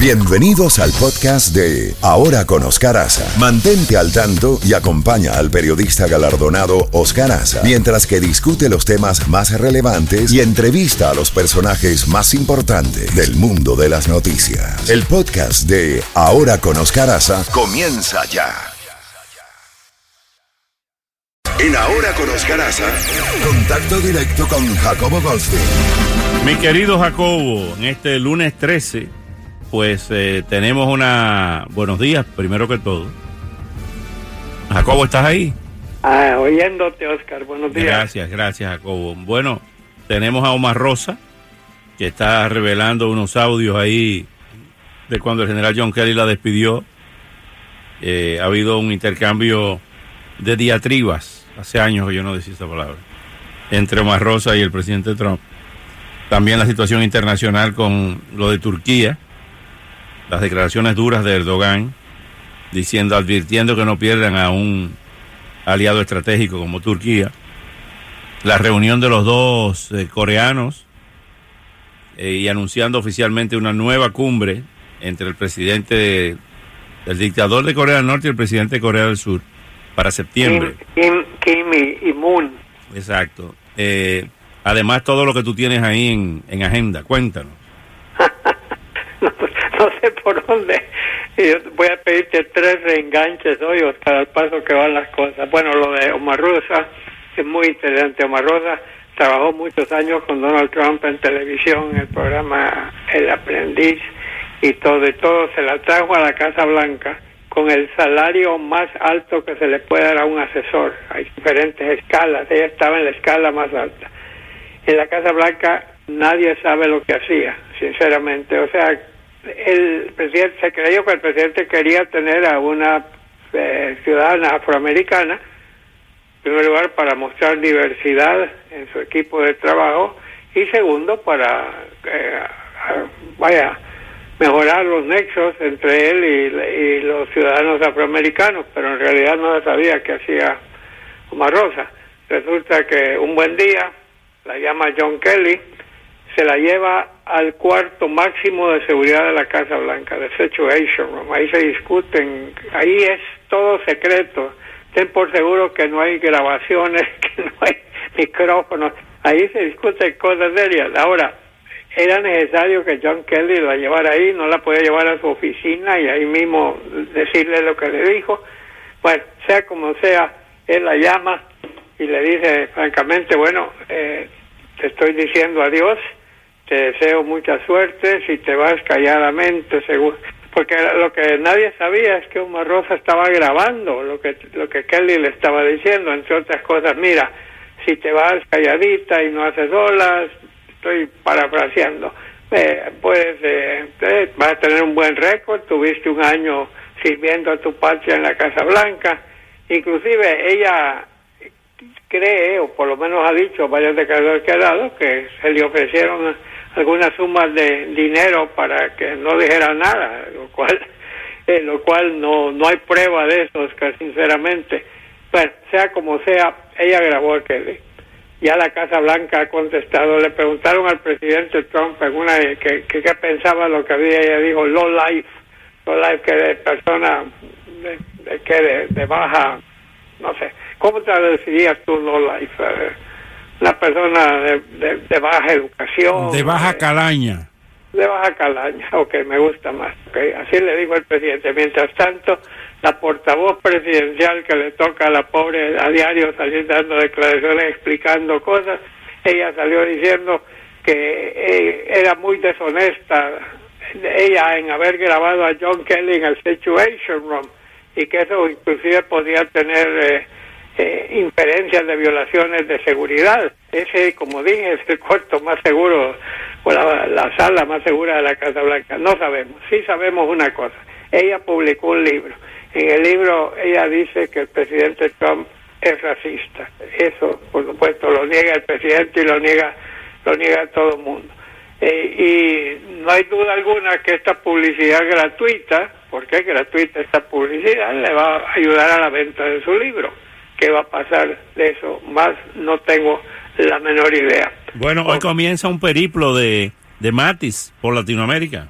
Bienvenidos al podcast de Ahora con Oscar Aza. Mantente al tanto y acompaña al periodista galardonado Oscar Aza mientras que discute los temas más relevantes y entrevista a los personajes más importantes del mundo de las noticias. El podcast de Ahora con Oscar Aza comienza ya. En Ahora con Oscar Aza, contacto directo con Jacobo Goldstein. Mi querido Jacobo, en este lunes 13 pues eh, tenemos una... Buenos días, primero que todo. Jacobo, ¿estás ahí? Ah, oyéndote, Oscar. Buenos días. Gracias, gracias, Jacobo. Bueno, tenemos a Omar Rosa, que está revelando unos audios ahí de cuando el general John Kelly la despidió. Eh, ha habido un intercambio de diatribas, hace años que yo no decía esa palabra, entre Omar Rosa y el presidente Trump. También la situación internacional con lo de Turquía las declaraciones duras de Erdogan, diciendo, advirtiendo que no pierdan a un aliado estratégico como Turquía. La reunión de los dos eh, coreanos eh, y anunciando oficialmente una nueva cumbre entre el presidente, el dictador de Corea del Norte y el presidente de Corea del Sur para septiembre. Kim, Kim, y, Moon. Exacto. Eh, además, todo lo que tú tienes ahí en, en agenda, cuéntanos. no sé por dónde. Voy a pedirte tres reenganches hoy, Oscar, al paso que van las cosas. Bueno, lo de Omar Rosa es muy interesante. Omar Rosa trabajó muchos años con Donald Trump en televisión, en el programa El Aprendiz y todo, y todo se la trajo a la Casa Blanca con el salario más alto que se le puede dar a un asesor. Hay diferentes escalas, ella estaba en la escala más alta. En la Casa Blanca nadie sabe lo que hacía, sinceramente. O sea, el presidente se creyó que el presidente quería tener a una eh, ciudadana afroamericana, en primer lugar para mostrar diversidad en su equipo de trabajo y segundo para eh, vaya mejorar los nexos entre él y, los ciudadanos afroamericanos, pero en realidad no sabía que hacía Omar Rosa. Resulta que un buen día la llama John Kelly, se la lleva al cuarto máximo de seguridad de la Casa Blanca, de Situation Room. Ahí se discuten, ahí es todo secreto. Ten por seguro que no hay grabaciones, que no hay micrófonos. Ahí se discuten cosas serias. Ahora, era necesario que John Kelly la llevara ahí, no la podía llevar a su oficina y ahí mismo decirle lo que le dijo. Bueno, sea como sea, él la llama y le dice francamente, bueno, eh, te estoy diciendo adiós te deseo mucha suerte si te vas calladamente, seguro. Porque lo que nadie sabía es que Rosa estaba grabando lo que, lo que Kelly le estaba diciendo, entre otras cosas. Mira, si te vas calladita y no haces olas, estoy parafraseando, eh, pues eh, vas a tener un buen récord, tuviste un año sirviendo a tu patria en la Casa Blanca. Inclusive ella cree, o por lo menos ha dicho varios declaraciones que ha dado, que se le ofrecieron algunas sumas de dinero para que no dijera nada, lo cual, eh, lo cual no, no hay prueba de eso, que sinceramente. Bueno, sea como sea, ella grabó aquel. Ya la Casa Blanca ha contestado. Le preguntaron al presidente Trump alguna que, que, pensaba lo que había. Ella dijo low life, low life que de persona de, que de, baja, no sé. ¿Cómo traducirías tú? Eh, una persona de, de, baja educación. De baja calaña. De baja calaña, ok, me gusta más. Okay. Así le digo al presidente. Mientras tanto, la portavoz presidencial que le toca a la pobre a diario salir dando declaraciones explicando cosas, ella salió diciendo que eh, era muy deshonesta ella en haber grabado a John Kelly en el Situation Room y que eso inclusive podía tener... Eh, eh, inferencias de violaciones de seguridad. Ese, como dije, es el cuarto más seguro o la, sala más segura de la Casa Blanca. No sabemos. Sí sabemos una cosa. Ella publicó un libro. En el libro ella dice que el presidente Trump es racista. Eso, por supuesto, lo niega el presidente y lo niega, lo niega todo el mundo. Eh, y no hay duda alguna que esta publicidad gratuita, porque es gratuita esta publicidad, le va a ayudar a la venta de su libro qué va a pasar de eso. Más no tengo la menor idea. Bueno, hoy comienza un periplo de, de Matis por Latinoamérica.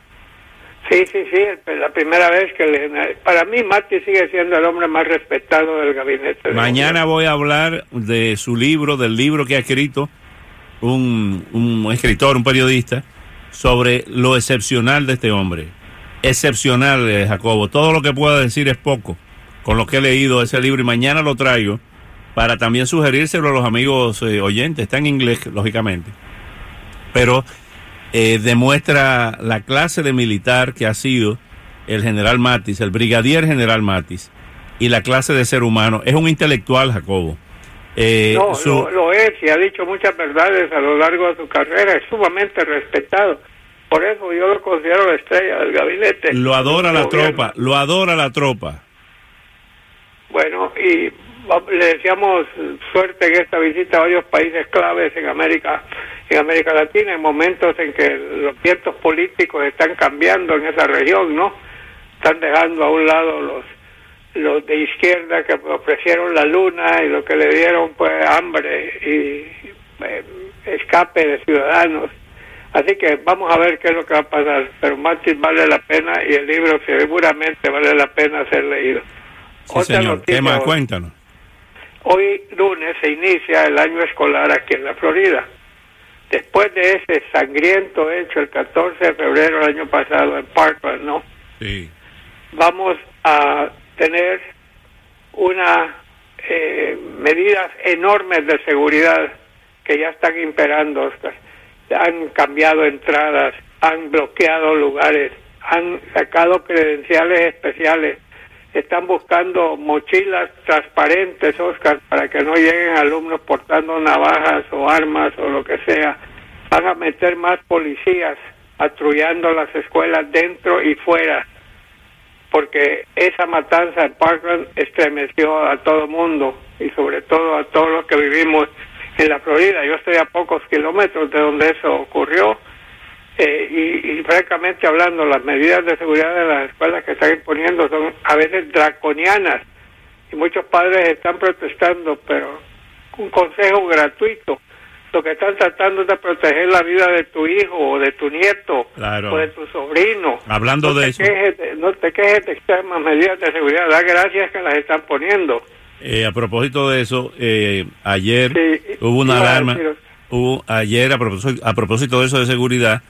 Sí, sí, sí, la primera vez que le... Para mí, Mati sigue siendo el hombre más respetado del gabinete. Mañana voy a hablar de su libro, del libro que ha escrito un, un escritor, un periodista, sobre lo excepcional de este hombre. Excepcional, eh, Jacobo. Todo lo que pueda decir es poco con lo que he leído ese libro y mañana lo traigo para también sugerírselo a los amigos eh, oyentes. Está en inglés, lógicamente. Pero eh, demuestra la clase de militar que ha sido el general Matis, el brigadier general Matis, y la clase de ser humano. Es un intelectual, Jacobo. Eh, no, lo, es y ha dicho muchas verdades a lo largo de su carrera. Es sumamente respetado. Por eso yo lo considero la estrella del gabinete. Lo adora la tropa, lo adora la tropa. Bueno, y le deseamos suerte en esta visita a varios países claves en América en América Latina, en momentos en que los vientos políticos están cambiando en esa región, ¿no? Están dejando a un lado los los de izquierda que ofrecieron la luna y lo que le dieron pues hambre y eh, escape de ciudadanos. Así que vamos a ver qué es lo que va a pasar. Pero Martín vale la pena y el libro seguramente vale la pena ser leído. Sí, señor. ¿Qué más? Cuéntanos. Hoy lunes se inicia el año escolar aquí en la Florida. Después de ese sangriento hecho el 14 de febrero del año pasado en Parkland, ¿no? Sí. Vamos a tener una eh, medidas enormes de seguridad que ya están imperando. Han cambiado entradas, han bloqueado lugares, han sacado credenciales especiales están buscando mochilas transparentes, Oscar, para que no lleguen alumnos portando navajas o armas o lo que sea. Van a meter más policías patrullando las escuelas dentro y fuera, porque esa matanza en Parkland estremeció a todo mundo y sobre todo a todos los que vivimos en la Florida. Yo estoy a pocos kilómetros de donde eso ocurrió eh, y, francamente hablando, las medidas de seguridad de las escuelas que están imponiendo son a veces draconianas y muchos padres están protestando, pero un consejo gratuito. Lo que están tratando es de proteger la vida de tu hijo o de tu nieto o de tu sobrino. Hablando de eso. no te quejes de extremas medidas de seguridad. Da gracias que las están poniendo. Eh, a propósito de eso, eh, ayer hubo una alarma. Hubo, ayer, a propósito, a propósito de eso de seguridad,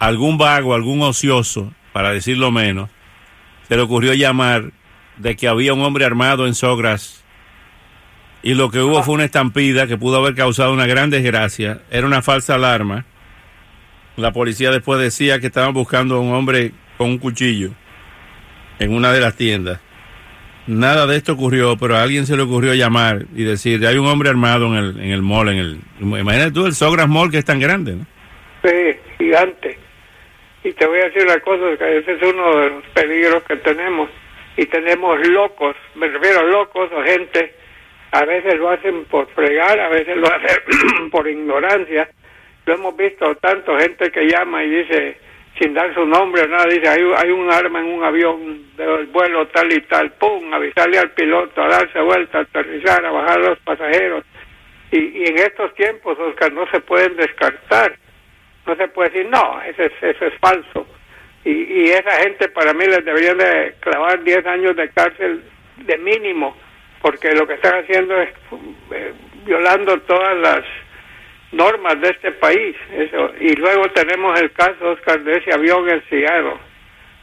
algún vago, algún ocioso, para decirlo menos, se le ocurrió llamar de que había un hombre armado en Sogras y lo que hubo fue una estampida que pudo haber causado una gran desgracia. Era una falsa alarma. La policía después decía que estaban buscando a un hombre con un cuchillo en una de las tiendas. Nada de esto ocurrió, pero a alguien se le ocurrió llamar y decir, hay un hombre armado en el, en el mall, en el... Imagínate tú el Sogras Mall que es tan grande, ¿no? Sí, gigante. Y te voy a decir una cosa, que ese es uno de los peligros que tenemos. Y tenemos locos, me refiero a locos o gente, a veces lo hacen por fregar, a veces lo hacen por ignorancia. Lo hemos visto tanto gente que llama y dice, sin dar su nombre o nada, dice, hay, hay un arma en un avión del vuelo tal y tal, pum, avisarle al piloto, a darse vuelta, a aterrizar, a bajar los pasajeros. Y, y en estos tiempos, Oscar, no se pueden descartar no se puede decir, no, eso es, eso es falso. Y, y esa gente para mí les deberían de clavar 10 años de cárcel de mínimo, porque lo que están haciendo es eh, violando todas las normas de este país. Eso. Y luego tenemos el caso, Oscar, de ese avión en Seattle.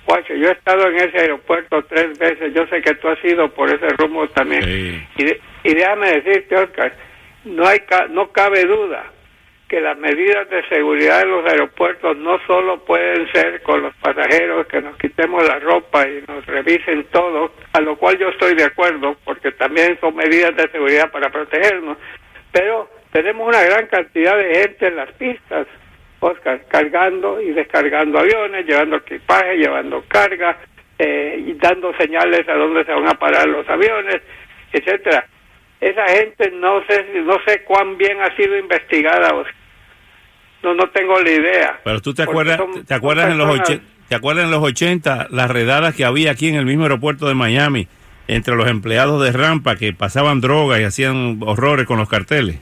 Guacho, yo he estado en ese aeropuerto tres veces, yo sé que tú has ido por ese rumbo también. Y, y déjame decirte, Oscar, no, hay, no cabe duda que las medidas de seguridad en los aeropuertos no solo pueden ser con los pasajeros que nos quitemos la ropa y nos revisen todo, a lo cual yo estoy de acuerdo, porque también son medidas de seguridad para protegernos, pero tenemos una gran cantidad de gente en las pistas, Oscar, cargando y descargando aviones, llevando equipaje, llevando carga, eh, y dando señales a dónde se van a parar los aviones, etcétera. Esa gente no sé no sé cuán bien ha sido investigada no no tengo la idea pero tú te acuerdas te acuerdas en los te acuerdas en los 80 las redadas que había aquí en el mismo aeropuerto de Miami entre los empleados de rampa que pasaban drogas y hacían horrores con los carteles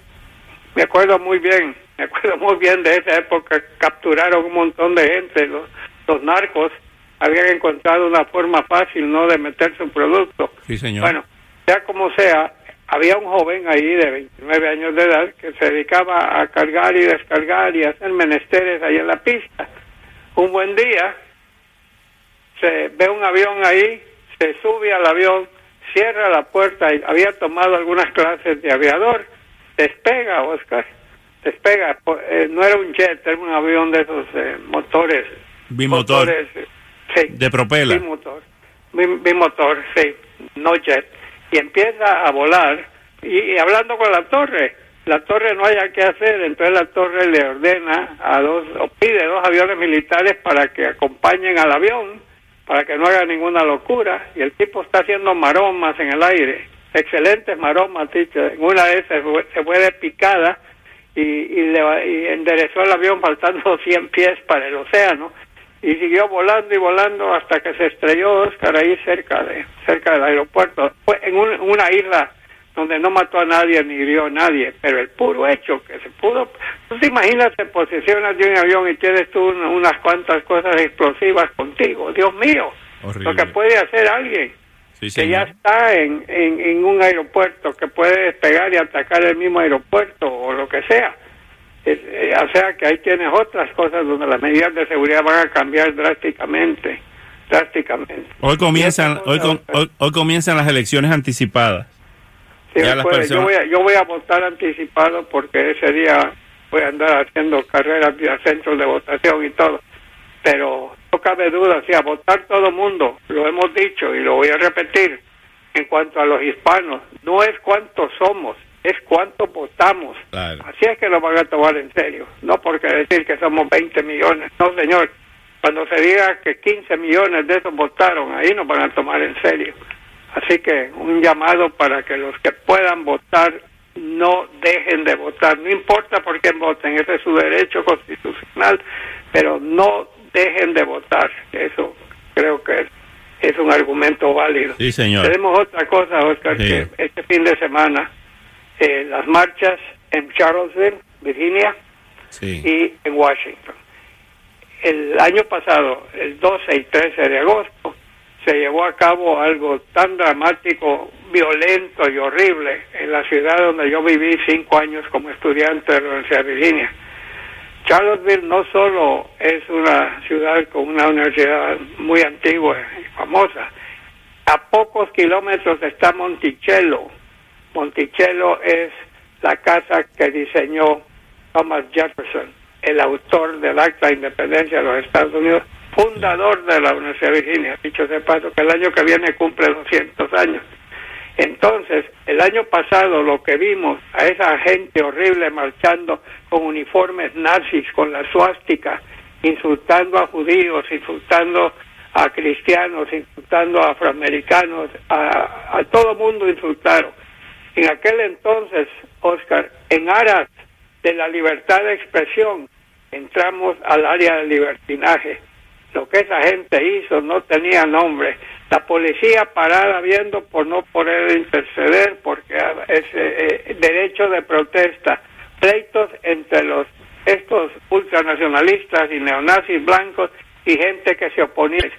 me acuerdo muy bien me acuerdo muy bien de esa época capturaron un montón de gente los, los narcos habían encontrado una forma fácil, ¿no?, de meter su producto. Sí, señor. Bueno, sea como sea, había un joven ahí de 29 años de edad que se dedicaba a cargar y descargar y hacer menesteres ahí en la pista. Un buen día se ve un avión ahí, se sube al avión, cierra la puerta y había tomado algunas clases de aviador, despega, Oscar, despega, eh, no era un jet, era un avión de esos eh, motores. Bimotor. Motores, sí, de propela. bimotor, bim- bimotor, sí, no jet. Y empieza a volar y, hablando con la torre. La torre no haya qué hacer, entonces la torre le ordena a dos, o pide dos aviones militares para que acompañen al avión, para que no haga ninguna locura. Y el tipo está haciendo maromas en el aire, excelentes maromas, teacher. En una de esas se fue de picada y, y, le, y enderezó el avión faltando 100 pies para el océano y siguió volando y volando hasta que se estrelló Oscar ahí cerca de cerca del aeropuerto fue en un- una isla donde no mató a nadie ni hirió a nadie pero el puro hecho que se pudo tú te imaginas te posicionas de un avión y tienes tú una- unas cuantas cosas explosivas contigo Dios mío Horrible. lo que puede hacer alguien Sí, que ya está en, en, en un aeropuerto, que puede despegar y atacar el mismo aeropuerto o lo que sea. Es- eh, o sea que ahí tienes otras cosas donde las medidas de seguridad van a cambiar drásticamente, drásticamente. Hoy comienzan, hoy, com- hoy, hoy comienzan las elecciones anticipadas. Sí, ya las personas- yo, voy a, yo voy a votar anticipado porque ese día voy a andar haciendo carreras vía centros de votación y todo. Pero no cabe duda, sí, a votar todo mundo, lo hemos dicho y lo voy a repetir. En cuanto a los hispanos, no es cuántos somos, es cuánto votamos. Claro. Así es que lo van a tomar en serio. No porque decir que somos 20 millones. No, señor. Cuando se diga que 15 millones de esos votaron, ahí nos van a tomar en serio. Así que un llamado para que los que puedan votar no dejen de votar. No importa por quién voten, ese es su derecho constitucional, pero no dejen de votar. Eso creo que es, es un argumento válido. Sí, señor. Tenemos otra cosa, Oscar, Sí. que este fin de semana eh, las marchas en Charlottesville, Virginia, Sí. y en Washington. El año pasado, el 12 y 13 de agosto, se llevó a cabo algo tan dramático, violento y horrible en la ciudad donde yo viví cinco años como estudiante de la Universidad de Virginia. Charlottesville no solo es una ciudad con una universidad muy antigua y famosa, a pocos kilómetros está Monticello. Monticello es la casa que diseñó Thomas Jefferson, el autor del Acta de Independencia de los Estados Unidos, fundador de la Universidad de Virginia. Dicho de paso, que el año que viene cumple 200 años. Entonces, el año pasado lo que vimos a esa gente horrible marchando con uniformes nazis, con la suástica, insultando a judíos, insultando a cristianos, insultando a afroamericanos, a, a todo mundo insultaron. En aquel entonces, Oscar, en aras de la libertad de expresión, entramos al área del libertinaje. Lo que esa gente hizo no tenía nombre. La policía parada viendo por no poder interceder porque ese eh, derecho de protesta, pleitos entre los estos ultranacionalistas y neonazis blancos y gente que se oponía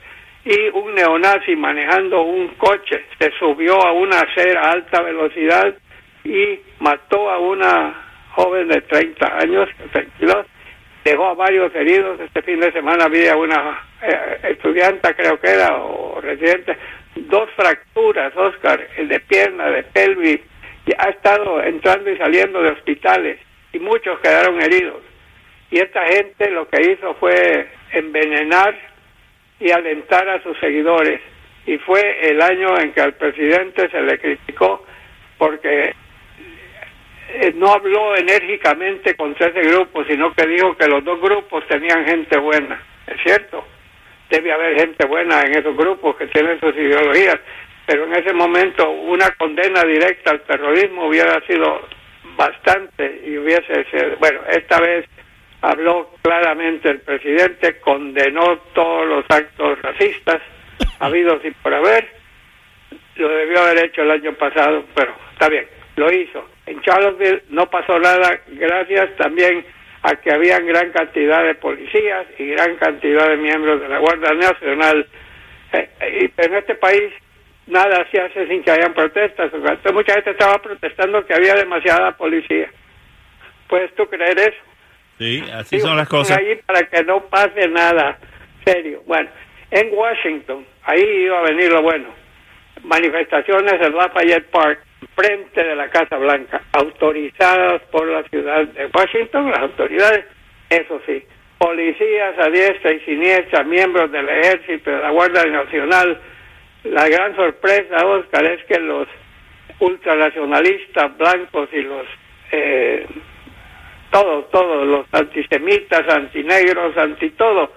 y un neonazi manejando un coche se subió a una acera a alta velocidad y mató a una joven de 30 años, 32, dejó a varios heridos. Este fin de semana había una eh, estudiante, creo que era, o residente, dos fracturas, Oscar, de pierna, de pelvis, y ha estado entrando y saliendo de hospitales y muchos quedaron heridos. Y esta gente lo que hizo fue envenenar y alentar a sus seguidores. Y fue el año en que al presidente se le criticó porque eh, no habló enérgicamente contra ese grupo, sino que dijo que los dos grupos tenían gente buena. Es cierto, debe haber gente buena en esos grupos que tienen sus ideologías, pero en ese momento una condena directa al terrorismo hubiera sido bastante y hubiese sido, bueno, esta vez habló claramente el presidente, condenó todos los actos racistas habidos y por haber, lo debió haber hecho el año pasado, pero está bien, lo hizo. En Charlottesville no pasó nada, gracias también a que había gran cantidad de policías y gran cantidad de miembros de la Guardia Nacional. Eh, y en este país nada se hace sin que hayan protestas. Entonces, mucha gente estaba protestando que había demasiada policía. ¿Puedes tú creer eso? Sí, así son las cosas. Ahí para que no pase nada serio. Bueno, en Washington, ahí iba a venir lo bueno. Manifestaciones en Lafayette Park, frente de la Casa Blanca, autorizadas por la ciudad de Washington, las autoridades, eso sí, policías a diestra y siniestra, miembros del ejército, de la Guardia Nacional. La gran sorpresa, Oscar, es que los ultranacionalistas blancos y los eh, todos, todos los antisemitas, antinegros, anti todo,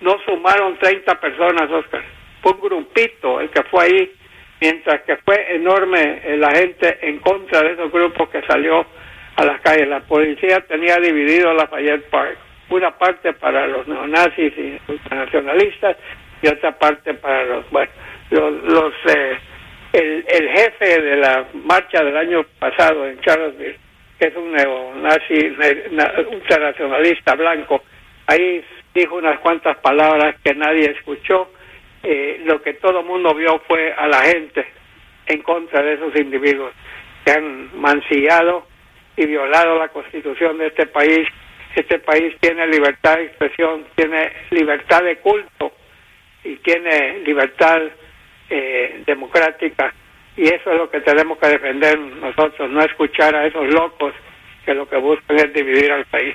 no sumaron 30 personas, Oscar. Fue un grupito el que fue ahí, mientras que fue enorme eh, la gente en contra de esos grupos que salió a las calles. La policía tenía dividido la Fayette Park, una parte para los neonazis y nacionalistas y otra parte para los, bueno, los, los eh, el, el jefe de la marcha del año pasado en Charlottesville, que es un neonazi, ultranacionalista blanco, ahí dijo unas cuantas palabras que nadie escuchó. Eh, lo que todo mundo vio fue a la gente en contra de esos individuos que han mancillado y violado la constitución de este país. Este país tiene libertad de expresión, tiene libertad de culto y tiene libertad eh, democrática. Y eso es lo que tenemos que defender nosotros, no escuchar a esos locos que lo que buscan es dividir al país.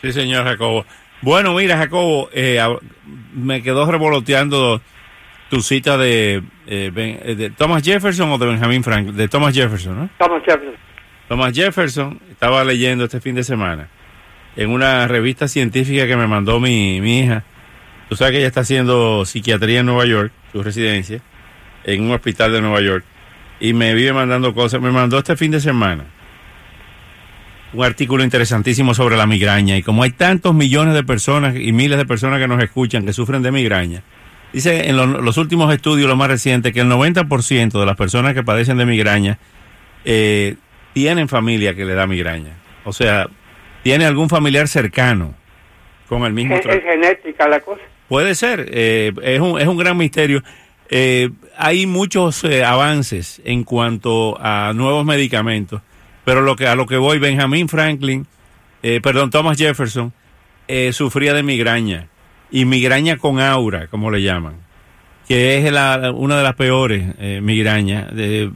Sí, señor Jacobo. Bueno, mira, Jacobo, eh, me quedó revoloteando tu cita de, eh, eh, de, Thomas Jefferson o de Benjamin Franklin, de Thomas Jefferson, ¿no? Thomas Jefferson. Thomas Jefferson, estaba leyendo este fin de semana en una revista científica que me mandó mi, mi hija. Tú sabes que ella está haciendo psiquiatría en Nueva York, su residencia, en un hospital de Nueva York, y me vive mandando cosas. Me mandó este fin de semana un artículo interesantísimo sobre la migraña y como hay tantos millones de personas y miles de personas que nos escuchan que sufren de migraña, dice en los últimos estudios, lo más reciente, que el 90% de las personas que padecen de migraña eh, tienen familia que le da migraña. O sea, tiene algún familiar cercano con el mismo... Es, es genética la cosa. Puede ser, eh, es, un, es un gran misterio. Eh, hay muchos avances en cuanto a nuevos medicamentos pero lo que a lo que voy, Benjamin Franklin, eh, perdón, Thomas Jefferson, eh, sufría de migraña y migraña con aura, como le llaman, que es una de las peores eh, migrañas. Eh,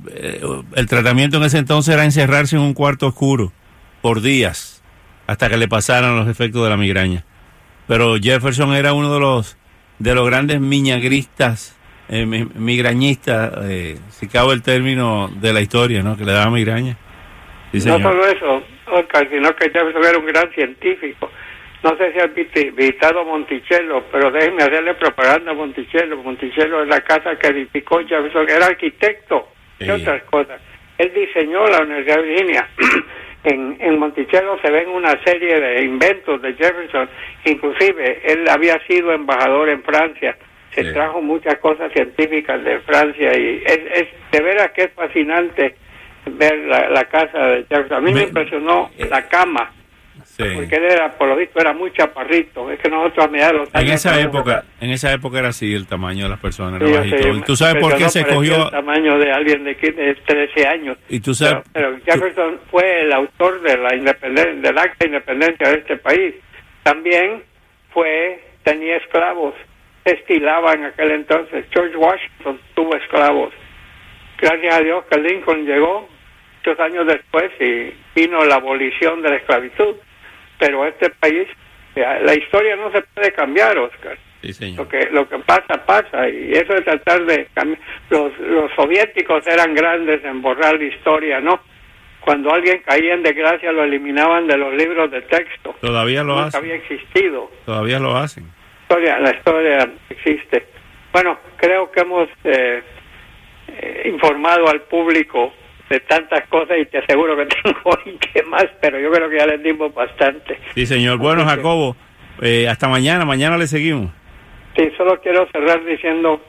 el tratamiento en ese entonces era encerrarse en un cuarto oscuro por días hasta que le pasaran los efectos de la migraña. Pero Jefferson era uno de los de los grandes miñagristas, migrañistas, si cabe el término de la historia, ¿no? Que le daba migraña no solo eso, Oscar, sino que Jefferson era un gran científico. No sé si has visitado Monticello, pero déjenme hacerle propaganda a Monticello. Monticello es la casa que edificó Jefferson, era arquitecto y otras cosas. Él diseñó la Universidad de Virginia. en, en Monticello se ven una serie de inventos de Jefferson. Inclusive, él había sido embajador en Francia. Se trajo muchas cosas científicas de Francia y es, es de veras que es fascinante ver la, casa de Jefferson. A mí me, impresionó eh, la cama. Porque él era, por lo visto, era muy chaparrito. Es que nosotros a En esa época, en esa época era así el tamaño de las personas. ¿Y tú sabes por qué se escogió? El tamaño de alguien de, 13 años. ¿Y tú sabes? Pero, Jefferson fue el autor de la independencia, del acta de independencia de este país. También fue, tenía esclavos. Estilaba en aquel entonces. George Washington tuvo esclavos gracias a Dios que Lincoln llegó muchos años después y vino la abolición de la esclavitud. Pero este país, la historia no se puede cambiar, Oscar. Lo que lo que pasa pasa y eso de tratar de cambiar. Los los soviéticos eran grandes en borrar la historia, ¿no? Cuando alguien caía en desgracia lo eliminaban de los libros de texto. Todavía lo hacen. había existido. Todavía lo hacen. La historia, la historia existe. Bueno, creo que hemos eh, eh, informado al público de tantas cosas y te aseguro que tengo que más, pero yo creo que ya les dimos bastante. Sí, señor. Bueno, Jacobo, eh, hasta mañana, mañana le seguimos. Sí, solo quiero cerrar diciendo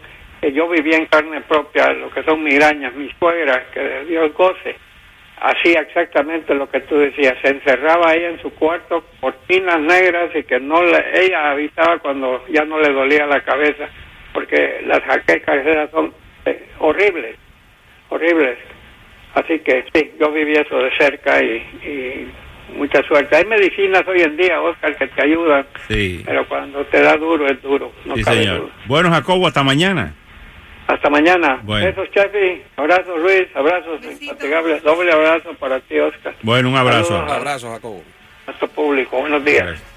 que yo viví en carne propia lo que son migrañas, mis suegras, que Dios goce. Hacía exactamente lo que tú decías, se encerraba ahí en su cuarto, cortinas negras y que no le, ella avisaba cuando ya no le dolía la cabeza, porque las jaquecas son eh, horribles, horribles. Así que sí, yo viví eso de cerca y, y mucha suerte. Hay medicinas hoy en día, Oscar, que te ayudan, Sí. pero cuando te da duro es duro. No Sí, cabe señor. duda. Bueno, Jacobo, hasta mañana. Hasta mañana. Bueno. Besos, Chafi. Abrazos, Luis. Abrazos infatigables. Doble abrazo para ti, Oscar. Bueno, un abrazo. Saludos Un abrazo, Jacobo. a nuestro público. Buenos días. Gracias.